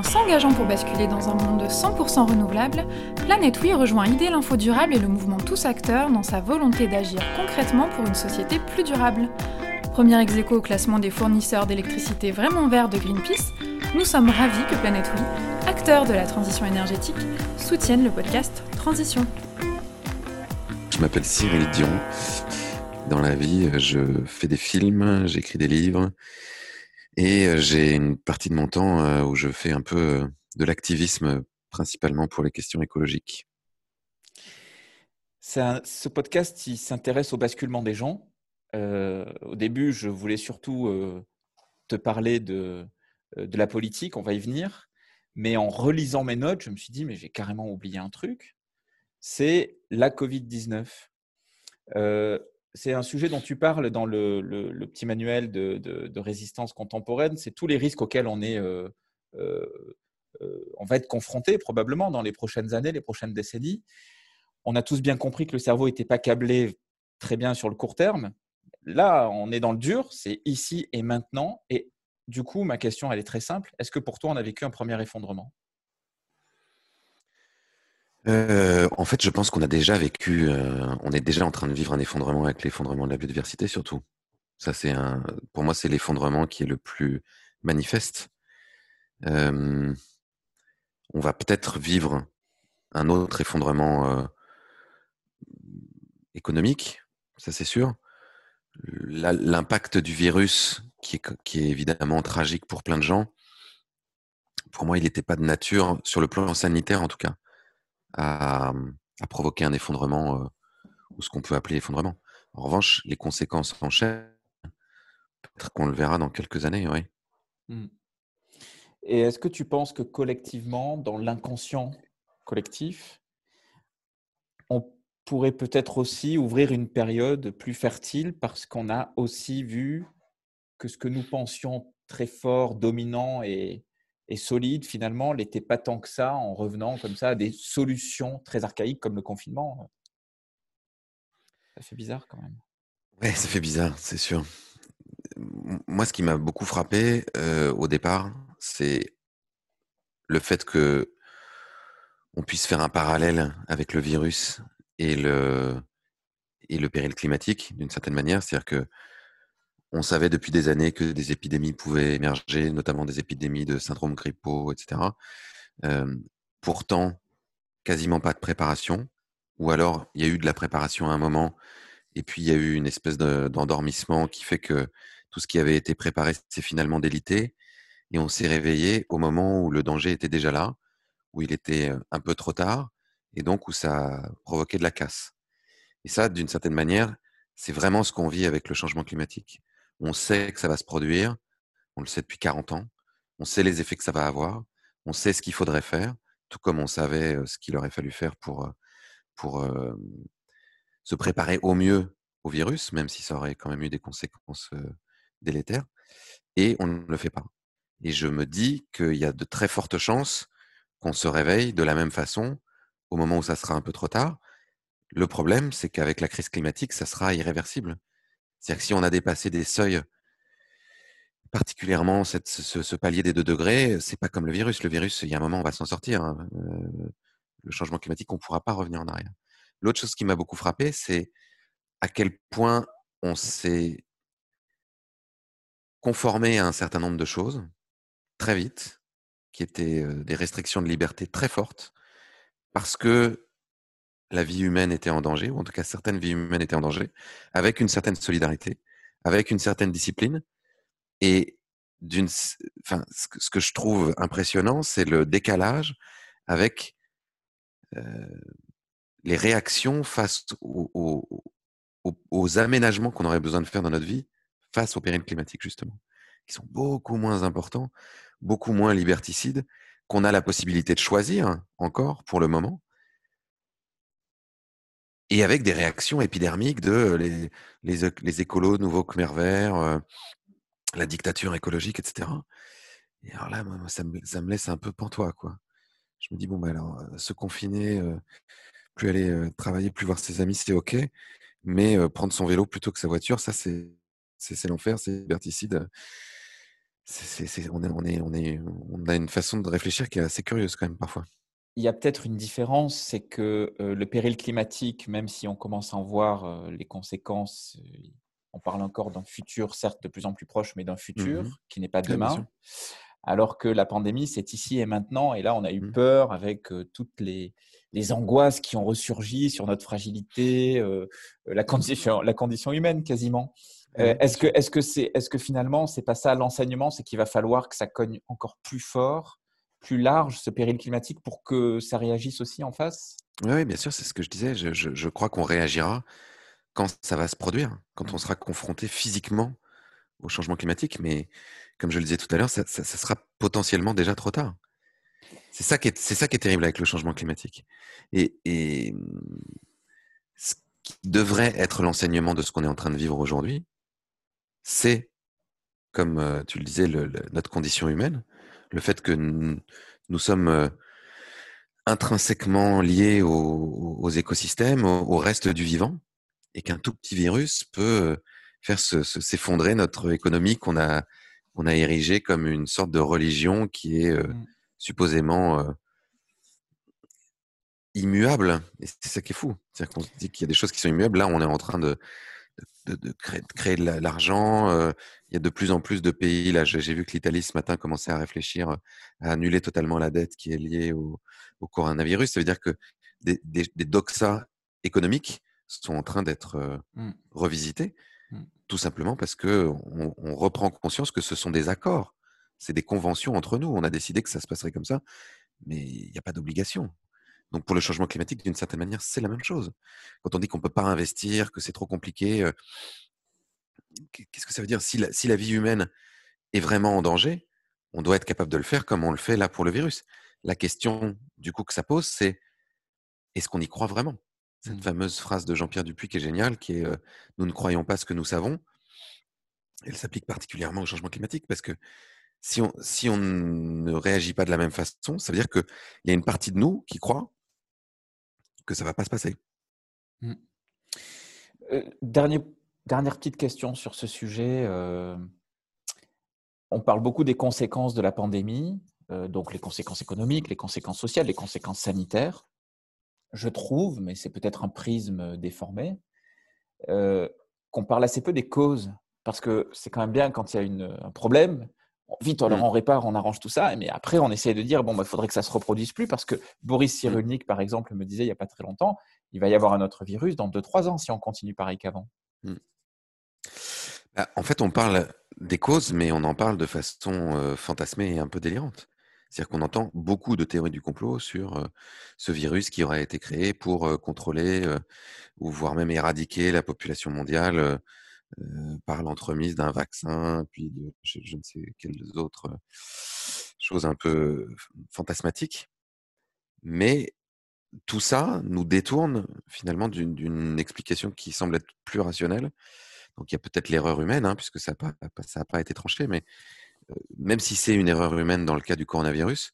En s'engageant pour basculer dans un monde 100% renouvelable, Planète Oui rejoint Idée l'Info Durable et le mouvement Tous Acteurs dans sa volonté d'agir concrètement pour une société plus durable. Premier ex au classement des fournisseurs d'électricité vraiment verts de Greenpeace, nous sommes ravis que Planète Oui, acteur de la transition énergétique, soutienne le podcast Transition. Je m'appelle Cyril Dion. Dans la vie, je fais des films, j'écris des livres et j'ai une partie de mon temps où je fais un peu de l'activisme, principalement pour les questions écologiques. ce podcast, s'intéresse au basculement des gens. au début, je voulais surtout te parler de, de la politique, on va y venir. Mais en relisant mes notes, je me suis dit, mais j'ai carrément oublié un truc c'est la Covid-19. Euh, c'est un sujet dont tu parles dans le, petit manuel de, résistance contemporaine. C'est tous les risques auxquels on est, euh, euh, on va être confronté probablement dans les prochaines années, les prochaines décennies. On a tous bien compris que le cerveau n'était pas câblé très bien sur le court terme. Là, on est dans le dur, c'est ici et maintenant. Et du coup, ma question, elle est très simple. Est-ce que pour toi, on a vécu un premier effondrement? Euh, en fait, je pense qu'on a déjà vécu, euh, on est déjà en train de vivre un effondrement avec l'effondrement de la biodiversité, surtout. Ça, c'est un, pour moi, c'est l'effondrement qui est le plus manifeste. Euh, on va peut-être vivre un autre effondrement économique, ça c'est sûr. L'impact du virus, qui est évidemment tragique pour plein de gens, pour moi, il n'était pas de nature, sur le plan sanitaire en tout cas, à, provoquer un effondrement ou ce qu'on peut appeler effondrement. En revanche, les conséquences en peut-être qu'on le verra dans quelques années, oui. Mmh. Et est-ce que tu penses que collectivement, dans l'inconscient collectif, on pourrait peut-être aussi ouvrir une période plus fertile parce qu'on a aussi vu que ce que nous pensions très fort, dominant et, et solide, finalement, n'était pas tant que ça en revenant comme ça à des solutions très archaïques comme le confinement. Ça fait bizarre quand même. Ouais, ça fait bizarre, c'est sûr. Moi, ce qui m'a beaucoup frappé euh, au départ, c'est le fait que on puisse faire un parallèle avec le virus et le, et le péril climatique d'une certaine manière. C'est-à-dire que on savait depuis des années que des épidémies pouvaient émerger, notamment des épidémies de syndrome grippaux, etc. pourtant, quasiment pas de préparation, ou alors il y a eu de la préparation à un moment, et puis il y a eu une espèce d'endormissement qui fait que tout ce qui avait été préparé s'est finalement délité, et on s'est réveillé au moment où le danger était déjà là, où il était un peu trop tard, et donc où ça provoquait de la casse. Et ça, d'une certaine manière, c'est vraiment ce qu'on vit avec le changement climatique. On sait que ça va se produire. On le sait depuis 40 ans. On sait les effets que ça va avoir. On sait ce qu'il faudrait faire, tout comme on savait ce qu'il aurait fallu faire pour, pour se préparer au mieux au virus, même si ça aurait quand même eu des conséquences délétères. Et on ne le fait pas. Et je me dis qu'il y a de très fortes chances qu'on se réveille de la même façon au moment où ça sera un peu trop tard. Le problème, c'est qu'avec la crise climatique, ça sera irréversible. C'est-à-dire que si on a dépassé des seuils, particulièrement ce, palier des 2 degrés, c'est pas comme le virus. Le virus, il y a un moment, on va s'en sortir. Hein. Euh, le changement climatique, on ne pourra pas revenir en arrière. L'autre chose qui m'a beaucoup frappé, c'est à quel point on s'est conformé à un certain nombre de choses très vite, qui étaient euh, des restrictions de liberté très fortes, parce que la vie humaine était en danger, ou en tout cas certaines vies humaines étaient en danger, avec une certaine solidarité, avec une certaine discipline. Et d'une, enfin, ce que je trouve impressionnant, c'est le décalage avec euh, les réactions face aux, aux aménagements qu'on aurait besoin de faire dans notre vie face au péril climatique, justement, qui sont beaucoup moins importants, beaucoup moins liberticides, qu'on a la possibilité de choisir encore pour le moment, et avec des réactions épidermiques de les, les, les écolos, nouveaux Khmer verts, euh, la dictature écologique, etc. Et alors là, moi, ça, me, ça me laisse un peu pantois, quoi. Je me dis, bon, bah alors, euh, se confiner, euh, plus aller travailler, plus voir ses amis, c'est OK. Mais prendre son vélo plutôt que sa voiture, ça, c'est, c'est, l'enfer, c'est liberticide. on, est, on, est, on, a une façon de réfléchir qui est assez curieuse quand même parfois. Il y a peut-être une différence, c'est que le péril climatique, même si on commence à en voir les conséquences, on parle encore d'un futur, certes de plus en plus proche, mais d'un futur mmh qui n'est pas demain. alors que la pandémie, c'est ici et maintenant. Et là, on a eu mmh. peur avec toutes les, les, angoisses qui ont ressurgi sur notre fragilité, la, condition, la condition humaine quasiment. est-ce que, est-ce que c'est, est-ce que finalement, c'est pas ça l'enseignement, c'est qu'il va falloir que ça cogne encore plus fort, plus large ce péril climatique pour que ça réagisse aussi en face? Oui, bien sûr, c'est ce que je disais. Je, crois qu'on réagira quand ça va se produire, quand on sera confronté physiquement au changement climatique. Mais comme je le disais tout à l'heure, ça, sera potentiellement déjà trop tard. C'est ça, qui est, ça qui est terrible avec le changement climatique. Et, ce qui devrait être l'enseignement de ce qu'on est en train de vivre aujourd'hui, c'est, comme euh, tu le disais, notre condition humaine, le fait que nous, sommes euh, intrinsèquement liés aux, écosystèmes, au, reste du vivant, et qu'un tout petit virus peut faire s'effondrer notre économie qu'on a, on a érigée comme une sorte de religion qui est mmh. supposément immuable. Et c'est ça qui est fou. C'est-à-dire qu'on se dit qu'il y a des choses qui sont immuables. Là, on est en train de, de, créer, de l'argent. il y a de plus en plus de pays. Là, j'ai vu que l'Italie ce matin commençait à réfléchir à annuler totalement la dette qui est liée au, coronavirus. Ça veut dire que des, des, des doxas économiques sont en train d'être mmh. revisités, mmh. tout simplement parce que on, reprend conscience que ce sont des accords, c'est des conventions entre nous. On a décidé que ça se passerait comme ça, mais il n'y a pas d'obligation. Donc pour le changement climatique, d'une certaine manière, c'est la même chose. Quand on dit qu'on ne peut pas investir, que c'est trop compliqué, qu'est-ce que ça veut dire? Si la, si la vie humaine est vraiment en danger, on doit être capable de le faire comme on le fait là pour le virus. La question du coup que ça pose, c'est est-ce qu'on y croit vraiment? Cette mmh. fameuse phrase de Jean-Pierre Dupuis qui est géniale, qui est Nous ne croyons pas ce que nous savons. Elle s'applique particulièrement au changement climatique parce que si on, si on ne réagit pas de la même façon, ça veut dire qu'il y a une partie de nous qui croit que ça va pas se passer. Mmh. dernière petite question sur ce sujet. on parle beaucoup des conséquences de la pandémie, donc les conséquences économiques, les conséquences sociales, les conséquences sanitaires je trouve, mais c'est peut-être un prisme déformé, euh, qu'on parle assez peu des causes. Parce que c'est quand même bien quand il y a un problème, vite on, mmh. on répare, on arrange tout ça, mais après on essaie de dire, bon, il bah, faudrait que ça se reproduise plus, parce que Boris mmh. Cyrulnik, par exemple, me disait il n'y a pas très longtemps, il va y avoir un autre virus dans 2-3 ans si on continue pareil qu'avant. Mmh. Bah, en fait, on parle des causes, mais on en parle de façon euh, fantasmée et un peu délirante. C'est-à-dire qu'on entend beaucoup de théories du complot sur ce virus qui aurait été créé pour contrôler ou voire même éradiquer la population mondiale par l'entremise d'un vaccin, puis de je, ne sais quelles autres choses un peu fantasmatiques. Mais tout ça nous détourne finalement d'une explication qui semble être plus rationnelle. Donc il y a peut-être l'erreur humaine, hein, puisque ça n'a pas, été tranché, mais même si c'est une erreur humaine dans le cas du coronavirus,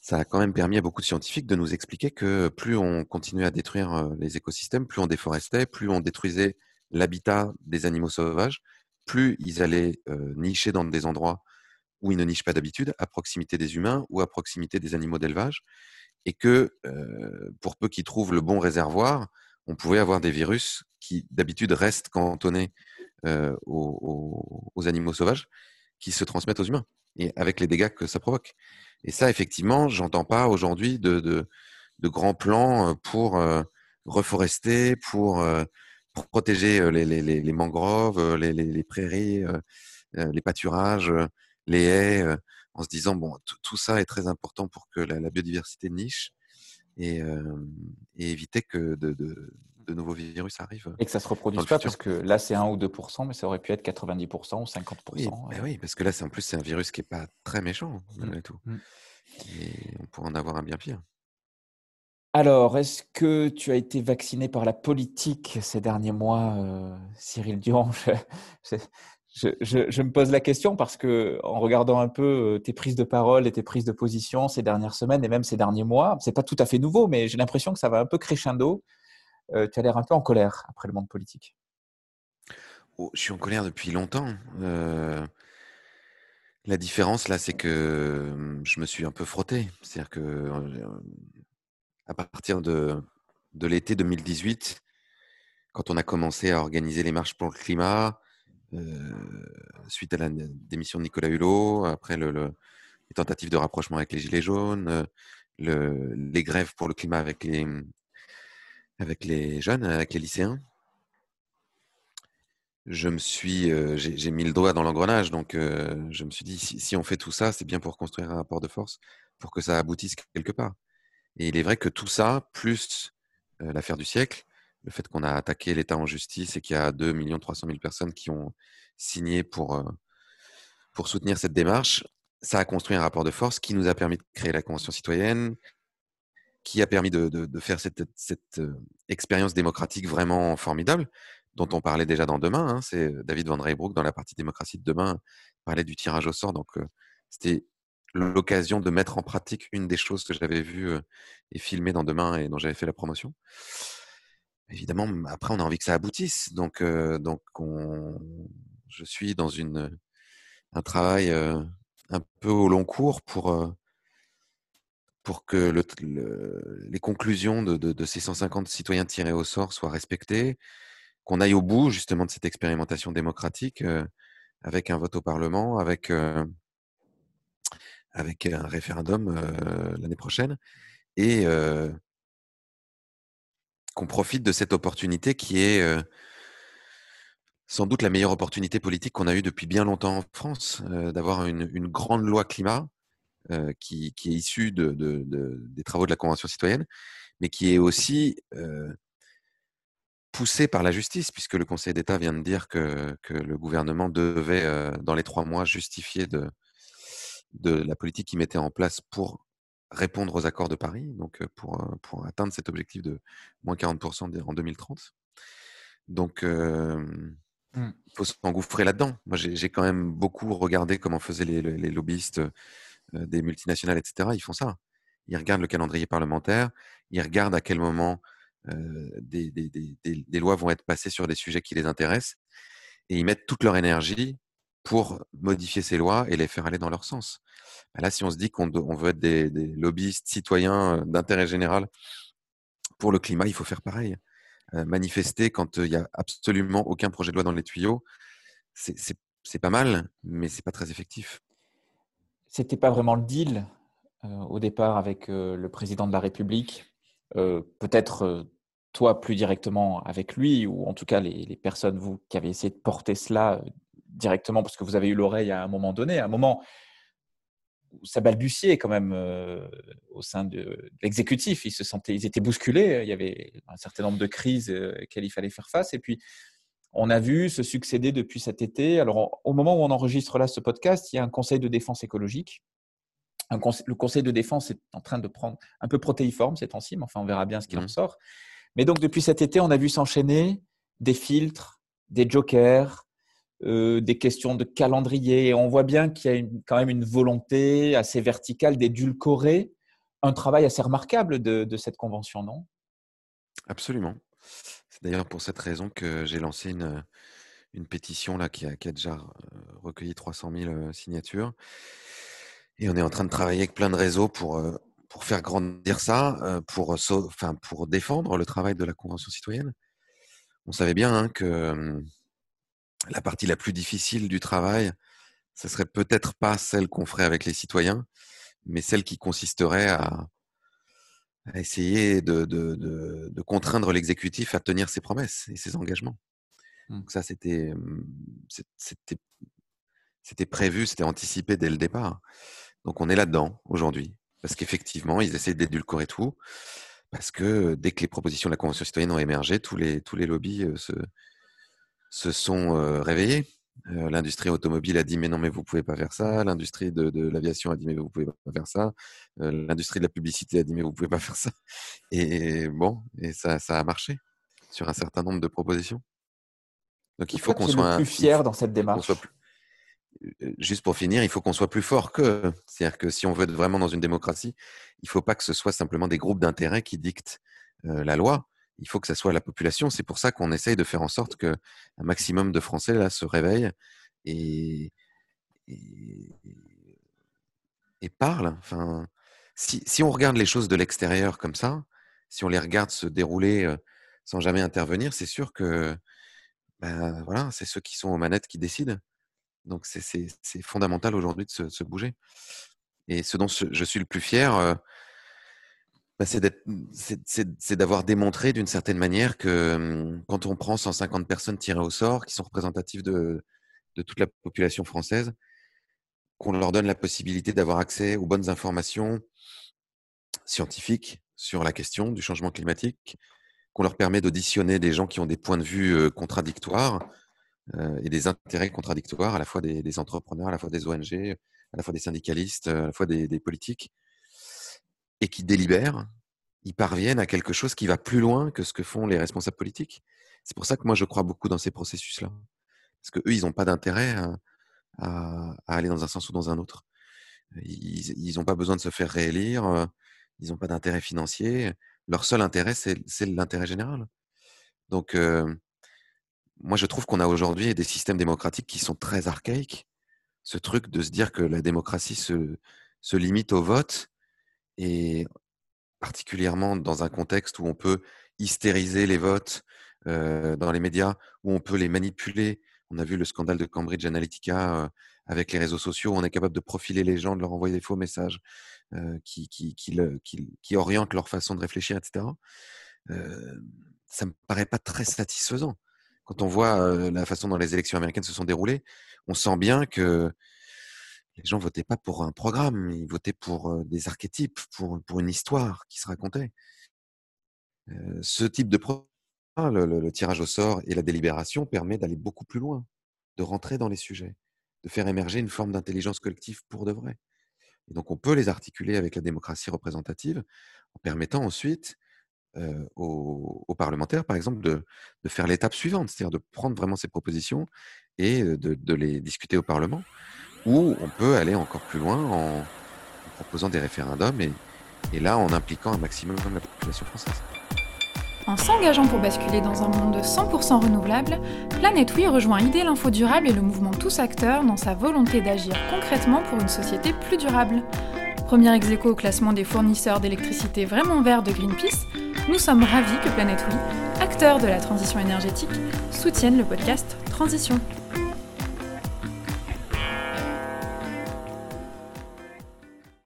ça a quand même permis à beaucoup de scientifiques de nous expliquer que plus on continuait à détruire euh, les écosystèmes, plus on déforestait, plus on détruisait l'habitat des animaux sauvages, plus ils allaient euh, nicher dans des endroits où ils ne nichent pas d'habitude, à proximité des humains ou à proximité des animaux d'élevage, et que euh, pour peu qu'ils trouvent le bon réservoir, on pouvait avoir des virus qui d'habitude restent cantonnés aux, animaux sauvages qui se transmettent aux humains et avec les dégâts que ça provoque. Et ça, effectivement, j'entends pas aujourd'hui de, grands plans euh, pour euh, reforester, pour, euh, pour protéger les, les, les mangroves, les, les prairies, les pâturages, les haies, en se disant bon, tout ça est très important pour que la, la biodiversité niche et, et éviter que de, de, de nouveaux virus arrivent. Et que ça ne se reproduise pas parce que là, c'est 1 ou 2 mais ça aurait pu être 90% ou 50%. Oui, oui parce que là, en plus, c'est un virus qui n'est pas très méchant, mmh. malgré tout. Mmh. Et on pourrait en avoir un bien pire. Alors, est-ce que tu as été vacciné par la politique ces derniers mois, euh, Cyril Dion je, me pose la question parce que en regardant un peu euh, tes prises de parole et tes prises de position ces dernières semaines et même ces derniers mois, c'est pas tout à fait nouveau, mais j'ai l'impression que ça va un peu crescendo. Euh, tu as l'air un peu en colère après le monde politique. Oh, je suis en colère depuis longtemps. La différence là, c'est que je me suis un peu frotté. C'est-à-dire que à partir de, de l'été 2018, quand on a commencé à organiser les marches pour le climat, suite à la démission de Nicolas Hulot, après le, les tentatives de rapprochement avec les Gilets jaunes, le, les grèves pour le climat avec les, avec les jeunes, avec les lycéens, je me suis, j'ai mis le doigt dans l'engrenage, donc je me suis dit si, on fait tout ça, c'est bien pour construire un rapport de force, pour que ça aboutisse quelque part. Et il est vrai que tout ça, plus l'affaire du siècle, le fait qu'on a attaqué l'État en justice et qu'il y a 2 300 000 personnes qui ont signé pour, pour soutenir cette démarche, ça a construit un rapport de force qui nous a permis de créer la Convention citoyenne, qui a permis de, de, faire cette, cette expérience démocratique vraiment formidable, dont on parlait déjà dans Demain. Hein, c'est David Van Reybrouck dans la partie démocratie de Demain parlait du tirage au sort. Donc, c'était l'occasion de mettre en pratique une des choses que j'avais vues et filmées dans Demain et dont j'avais fait la promotion. Évidemment, après, on a envie que ça aboutisse. Donc, donc on, je suis dans une, un travail un peu au long cours pour, pour que le, les conclusions de, de, ces 150 citoyens tirés au sort soient respectées, qu'on aille au bout justement de cette expérimentation démocratique avec un vote au Parlement, avec avec un référendum euh, l'année prochaine, et euh, qu'on profite de cette opportunité qui est euh, sans doute la meilleure opportunité politique qu'on a eue depuis bien longtemps en France, d'avoir une, grande loi climat qui, est issue de, de, de, des travaux de la Convention citoyenne, mais qui est aussi poussée par la justice, puisque le Conseil d'État vient de dire que le gouvernement devait, dans les trois mois, justifier de, de la politique qu'il mettait en place pour répondre aux accords de Paris, donc pour, pour atteindre cet objectif de moins 40% en 2030. Donc, mmh. il faut s'engouffrer là-dedans. Moi, j'ai quand même beaucoup regardé comment faisaient les, les, lobbyistes des multinationales, etc. Ils font ça. Ils regardent le calendrier parlementaire, ils regardent à quel moment des, des, des, des, lois vont être passées sur des sujets qui les intéressent, et ils mettent toute leur énergie pour modifier ces lois et les faire aller dans leur sens. Bah là, si on se dit qu'on veut être des, lobbyistes citoyens euh, d'intérêt général pour le climat, il faut faire pareil. Euh, manifester quand euh, il n'y a absolument aucun projet de loi dans les tuyaux, c'est pas mal, mais c'est pas très effectif. C'était pas vraiment le deal au départ avec le président de la République. Peut-être toi plus directement avec lui, ou en tout cas les, les, personnes vous qui avez essayé de porter cela directement parce que vous avez eu l'oreille à un moment donné, à un moment où ça balbutiait quand même euh, au sein de, l'exécutif. Ils se sentaient, ils étaient bousculés. Il y avait un certain nombre de crises euh, auxquelles il fallait faire face. Et puis, on a vu se succéder depuis cet été. Alors, au moment où on enregistre là ce podcast, il y a un conseil de défense écologique. le conseil de défense est en train de prendre un peu protéiforme ces temps-ci, mais enfin, on verra bien ce qu'il en mmh. sort. Mais donc, depuis cet été, on a vu s'enchaîner des filtres, des jokers, euh, des questions de calendrier. On voit bien qu'il y a quand même une volonté assez verticale d'édulcorer un travail assez remarquable de, cette convention, non? Absolument. C'est d'ailleurs pour cette raison que j'ai lancé une, une pétition là, qui, a, déjà euh, recueilli 300 000 euh, signatures. Et on est en train de travailler avec plein de réseaux pour, pour faire grandir ça, pour, pour défendre le travail de la Convention citoyenne. On savait bien hein, que la partie la plus difficile du travail, ce serait peut-être pas celle qu'on ferait avec les citoyens, mais celle qui consisterait à, essayer de, contraindre l'exécutif à tenir ses promesses et ses engagements. Mmh. Donc ça, c'était, c'était, prévu, c'était anticipé dès le départ. Donc on est là-dedans aujourd'hui, parce qu'effectivement, ils essaient d'édulcorer tout, parce que dès que les propositions de la Convention citoyenne ont émergé, tous les, tous les lobbies se, se sont réveillés. L'industrie automobile a dit mais non mais vous pouvez pas faire ça. L'industrie de, l'aviation a dit mais vous pouvez pas faire ça. L'industrie de la publicité a dit mais vous pouvez pas faire ça. Et bon, et ça, ça a marché sur un certain nombre de propositions. Donc il faut qu'on soit plus fier dans cette démarche? Juste pour finir, il faut qu'on soit plus fort que. C'est-à-dire que si on veut être vraiment dans une démocratie, il ne faut pas que ce soit simplement des groupes d'intérêt qui dictent la loi il faut que ça soit la population. C'est pour ça qu'on essaye de faire en sorte qu'un maximum de Français là se réveillent et, et, parle. Enfin, si, si, on regarde les choses de l'extérieur comme ça, si on les regarde se dérouler sans jamais intervenir, c'est sûr que ben, voilà, c'est ceux qui sont aux manettes qui décident. Donc c'est fondamental aujourd'hui de se, bouger. Et ce dont je suis le plus fier, bah, c'est d'avoir démontré d'une certaine manière que mmh, quand on prend 150 personnes tirées au sort, qui sont représentatives de, toute la population française, qu'on leur donne la possibilité d'avoir accès aux bonnes informations scientifiques sur la question du changement climatique, qu'on leur permet d'auditionner des gens qui ont des points de vue contradictoires et des intérêts contradictoires, à la fois des, entrepreneurs, à la fois des ONG, à la fois des syndicalistes, à la fois des politiques, et qui délibèrent, ils parviennent à quelque chose qui va plus loin que ce que font les responsables politiques. C'est pour ça que moi, je crois beaucoup dans ces processus-là. Parce qu'eux, ils n'ont pas d'intérêt à, aller dans un sens ou dans un autre. Ils n'ont pas besoin de se faire réélire, ils n'ont pas d'intérêt financier. Leur seul intérêt, c'est l'intérêt général. Donc, moi, je trouve qu'on a aujourd'hui des systèmes démocratiques qui sont très archaïques. Ce truc de se dire que la démocratie se limite au vote et particulièrement dans un contexte où on peut hystériser les votes dans les médias, où on peut les manipuler. On a vu le scandale de Cambridge Analytica avec les réseaux sociaux. On est capable de profiler les gens, de leur envoyer des faux messages qui, qui, qui, orientent leur façon de réfléchir, etc. ça me paraît pas très satisfaisant. Quand on voit la façon dont les élections américaines se sont déroulées, on sent bien que les gens votaient pas pour un programme, ils votaient pour des archétypes, pour, une histoire qui se racontait. ce type de programme, le, tirage au sort et la délibération permet d'aller beaucoup plus loin, de rentrer dans les sujets, de faire émerger une forme d'intelligence collective pour de vrai. Et donc on peut les articuler avec la démocratie représentative en permettant ensuite aux, parlementaires, par exemple, de, faire l'étape suivante, c'est-à-dire de prendre vraiment ces propositions et de les discuter au Parlement ou on peut aller encore plus loin en, proposant des référendums et, là en impliquant un maximum la population française. En s'engageant pour basculer dans un monde 100% renouvelable, Planète Oui rejoint Idée l'Info Durable et le mouvement Tous Acteurs dans sa volonté d'agir concrètement pour une société plus durable. Premier ex au classement des fournisseurs d'électricité vraiment verts de Greenpeace, nous sommes ravis que Planète Oui, acteur de la transition énergétique, soutienne le podcast Transition.